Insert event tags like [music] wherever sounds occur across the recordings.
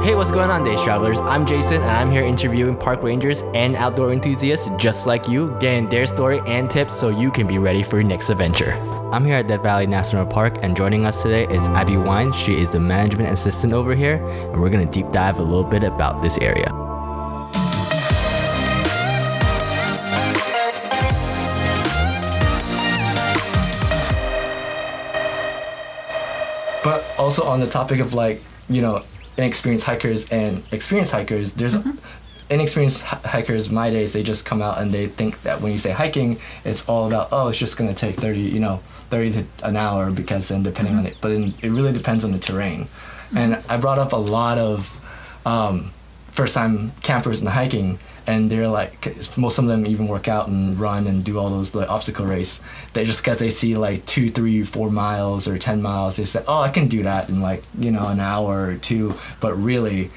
Hey, what's going on, Days Travelers? I'm Jason, and I'm here interviewing park rangers and outdoor enthusiasts just like you, getting their story and tips so you can be ready for your next adventure. I'm here at Death Valley National Park, and joining us today is Abby Wines. She is the management assistant over here, and we're gonna deep dive a little bit about this area. But also on the topic of like, you know, inexperienced hikers and experienced hikers, there's mm-hmm. inexperienced hi- hikers my days they just come out and they think that when you say hiking it's all about oh it's just going to take 30 you know 30 to an hour because then depending on mm-hmm. it but then it really depends on the terrain. And mm-hmm. i brought up a lot of um, first time campers and hiking and they're like most of them even work out and run and do all those like obstacle race. They just because they see like two three four miles or 10 miles they say oh i can do that in like you know an hour or two. But really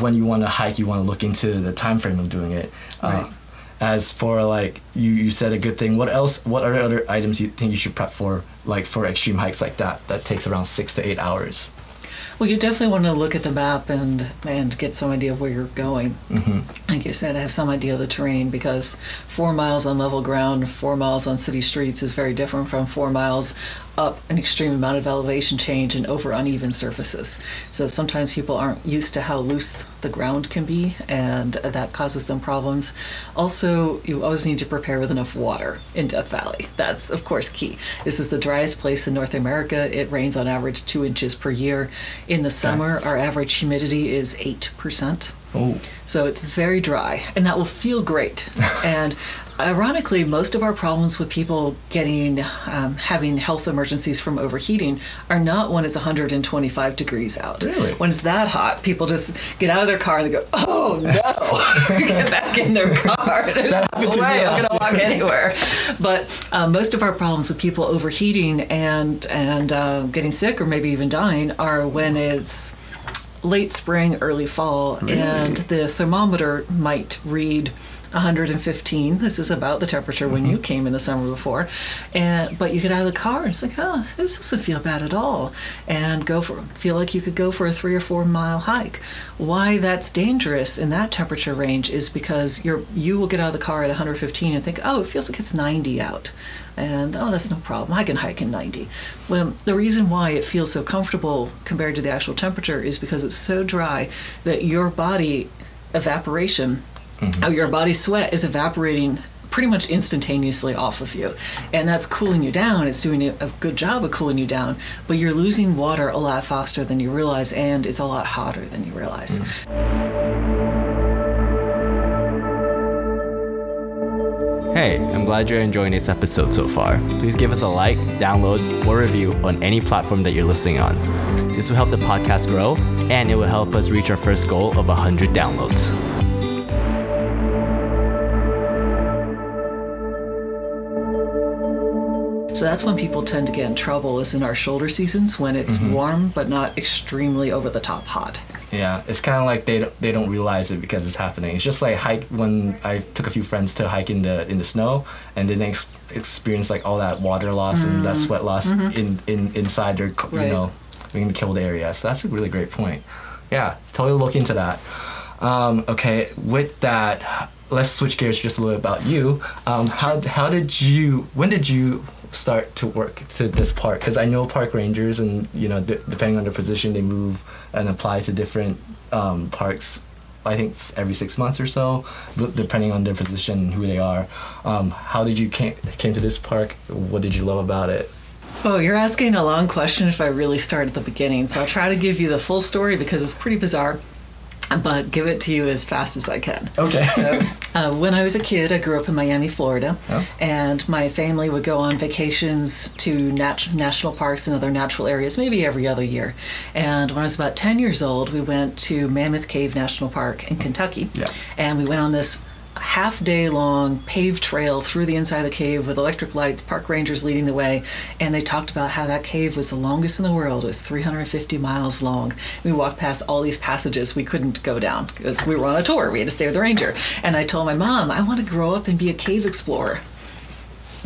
when you want to hike you want to look into the time frame of doing it. Right. uh, as for like you you said a good thing. What else what are other items you think you should prep for like for extreme hikes like that that takes around six to eight hours Well, you definitely want to look at the map and and get some idea of where you're going. hmm Like you said, have some idea of the terrain because four miles on level ground, four miles on city streets is very different from four miles up an extreme amount of elevation change and over uneven surfaces. So sometimes people aren't used to how loose the ground can be, and that causes them problems. Also, you always need to prepare with enough water in Death Valley. That's, of course, key. This is the driest place in North America. It rains on average two inches per year. In the summer, our average humidity is 8%. oh So it's very dry, and that will feel great. [laughs] and ironically, most of our problems with people getting um, having health emergencies from overheating are not when it's 125 degrees out. Really? When it's that hot, people just get out of their car and they go, "Oh no!" [laughs] get back in their car. There's That no happened to me way I'm going to walk anywhere. But um, most of our problems with people overheating and and uh, getting sick or maybe even dying are when it's late spring, early fall, and the thermometer might read 115. This is about the temperature when you mm-hmm. came in the summer before, and but you get out of the car and it's like, oh, this doesn't feel bad at all, and go for feel like you could go for a three or four mile hike. Why that's dangerous in that temperature range is because you're you will get out of the car at 115 and think, oh, it feels like it's 90 out. And oh that's no problem. I can hike in 90 well the reason why it feels so comfortable compared to the actual temperature is because it's so dry that your body evaporation or your body sweat is evaporating pretty much instantaneously off of you and that's cooling you down it's doing a a good job of cooling you down but you're losing water a lot faster than you realize and it's a lot hotter than you realize mm-hmm. Hey, I'm glad you're enjoying this episode so far. Please give us a like, download, or review on any platform that you're listening on. This will help the podcast grow, and it will help us reach our first goal of 100 downloads. So that's when people tend to get in trouble is in our shoulder seasons when it's warm but not extremely over the top hot. Yeah, it's kind of like they don't, they don't realize it because it's happening. It's just like hike when I took a few friends to hike in the in the snow, and then they ex- experience like all that water loss and that sweat loss in, in inside their co- Right. you know in the killed area. So that's a really great point. Yeah, totally look into that. Um, okay, with that, let's switch gears just a little about you. Um, how how did you when did you start to work to this park? Because I know park rangers, and you know, d- depending on their position, they move and apply to different um, parks. I think every six months or so, depending on their position and who they are. Um, how did you came came to this park? What did you love about it? Oh, you're asking a long question if I really start at the beginning. So I'll try to give you the full story because it's pretty bizarre, but give it to you as fast as I can. Okay. So, uh, when I was a kid, I grew up in Miami, Florida, Oh. and my family would go on vacations to nat- national parks and other natural areas, maybe every other year. And when I was about 10 years old, we went to Mammoth Cave National Park in Kentucky. Yeah. And we went on this half day long paved trail through the inside of the cave with electric lights, park rangers leading the way, and they talked about how that cave was the longest in the world. It was 350 miles long. We walked past all these passages we couldn't go down because we were on a tour. We had to stay with the ranger. And I told my mom, I want to grow up and be a cave explorer.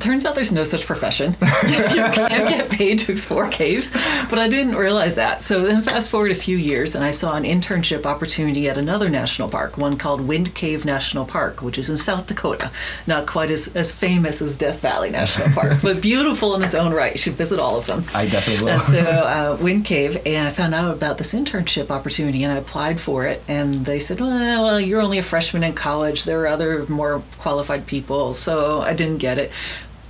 Turns out there's no such profession. [laughs] you can't get paid to explore caves, but I didn't realize that. So then fast forward a few years, and I saw an internship opportunity at another national park, one called Wind Cave National Park, which is in South Dakota. Not quite as, as famous as Death Valley National [laughs] Park, but beautiful in its own right. You should visit all of them. I definitely will. And so [laughs] uh, Wind Cave, and I found out about this internship opportunity, and I applied for it. And they said, well, well, you're only a freshman in college. There are other more qualified people, so I didn't get it.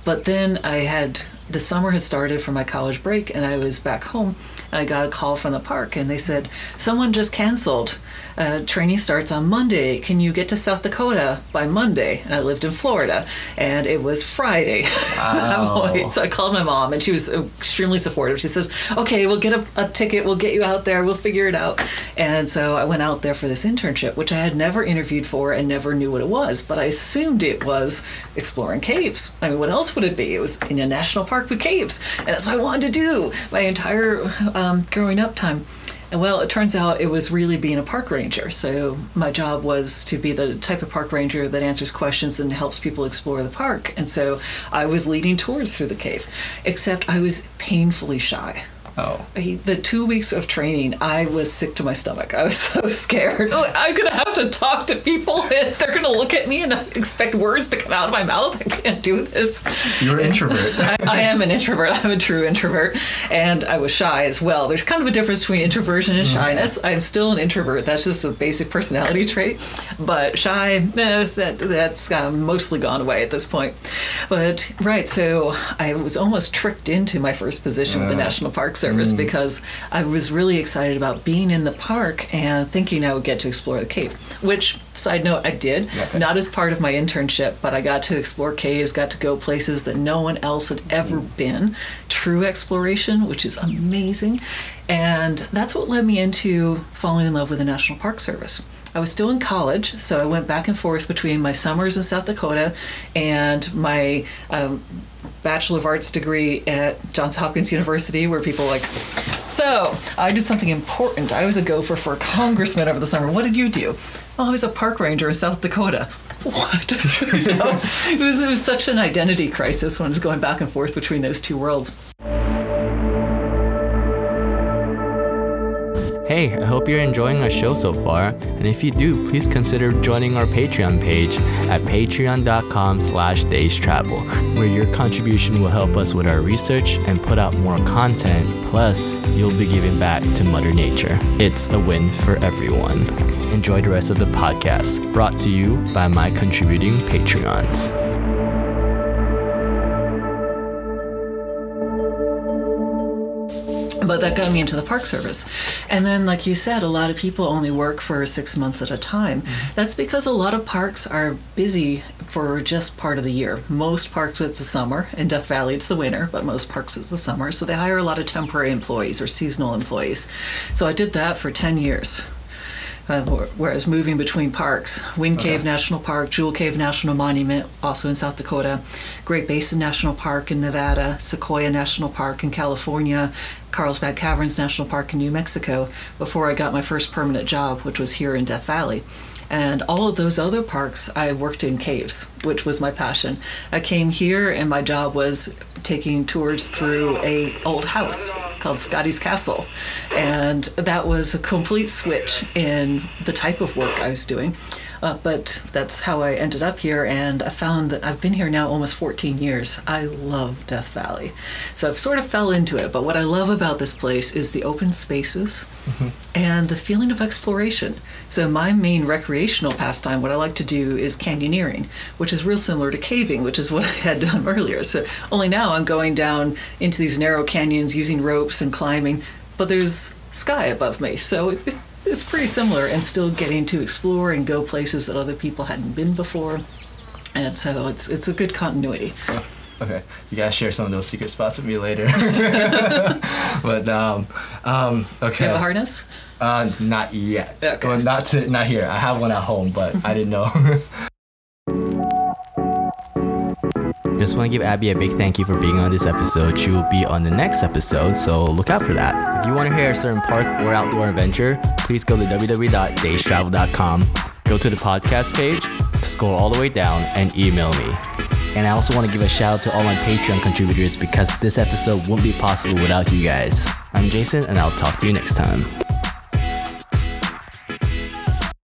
But then I had the summer had started for my college break, and I was back home. And I got a call from the park, and they said someone just canceled uh, training starts on Monday. Can you get to South Dakota by Monday? And I lived in Florida, and it was Friday. [laughs] Wow. so I called my mom, and she was extremely supportive. She says, "Okay, we'll get a, a ticket. We'll get you out there. We'll figure it out." And so I went out there for this internship, which I had never interviewed for and never knew what it was, but I assumed it was exploring caves. I mean, what else would it be? It was in a national park with caves, and that's what I wanted to do my entire um, growing up time. And well, it turns out it was really being a park ranger. So my job was to be the type of park ranger that answers questions and helps people explore the park. And so I was leading tours through the cave, except I was painfully shy. Oh. He, the two weeks of training, I was sick to my stomach. I was [laughs] so scared. Oh, I'm gonna have to talk to people, [laughs] and they're gonna look at me and expect words to come out of my mouth. I can't do this. You're an introvert. [laughs] I, I am an introvert. I'm a true introvert, and I was shy as well. There's kind of a difference between introversion and shyness. I'm still an introvert. That's just a basic personality trait. But shy, eh, that that's um, mostly gone away at this point. But right, so I was almost tricked into my first position with the Uh. National Park Service Mm. because I was really excited about being in the park and thinking I would get to explore the cave. Which, side note, I did. Okay. Not as part of my internship, but I got to explore caves, got to go places that no one else had ever mm. been. True exploration, which is amazing. And that's what led me into falling in love with the National Park Service. I was still in college, so I went back and forth between my summers in South Dakota and my um, Bachelor of Arts degree at Johns Hopkins University, where people like, so I did something important. I was a gopher for a congressman over the summer. What did you do? Oh, I was a park ranger in South Dakota. [laughs] What? [laughs] you know, it was it was such an identity crisis when I was going back and forth between those two worlds. Hey, I hope you're enjoying our show so far, and if you do, please consider joining our Patreon page at patreon.com slash daystravel, where your contribution will help us with our research and put out more content, plus you'll be giving back to Mother Nature. It's a win for everyone. Enjoy the rest of the podcast, brought to you by my contributing Patreons. But that got me into the park service. And then like you said a lot of people only work for six months at a time. That's because a lot of parks are busy for just part of the year. Most parks it's the summer. In death valley it's the winter but most parks it's the summer. So they hire a lot of temporary employees or seasonal employees. So i did that for 10 years. Uh, wh- whereas moving between parks, Wind Cave National Park, Jewel Cave National Monument, also in South Dakota, Great Basin National Park in Nevada, Sequoia National Park in California, Carlsbad Caverns National Park in New Mexico, before I got my first permanent job, which was here in Death Valley. And all of those other parks, I worked in caves, which was my passion. I came here, and my job was taking tours through a old house called Scotty's Castle, and that was a complete switch in the type of work I was doing. Uh, but that's how I ended up here, and I found that I've been here now almost 14 years. I love Death Valley. So I've sort of fell into it, but what I love about this place is the open spaces and the feeling of exploration. So my main recreational pastime, what I like to do is canyoneering, which is real similar to caving, which is what [laughs] I had done earlier. So only now I'm going down into these narrow canyons using ropes and climbing, but there's sky above me. So it, it, it's pretty similar and still getting to explore and go places that other people hadn't been before. And so it's it's a good continuity. Okay, you gotta share some of those secret spots with me later. [laughs] but um, um, okay. you have a harness? Uh, not yet. Okay. Well, not to, not here. I have one at home, but I didn't know. [laughs] Just want to give Abby a big thank you for being on this episode. She will be on the next episode, so look out for that. If you want to hear a certain park or outdoor adventure, please go to www.daystravel.com, go to the podcast page, scroll all the way down, and email me. And I also want to give a shout out to all my Patreon contributors because this episode wouldn't be possible without you guys. I'm Jason, and I'll talk to you next time.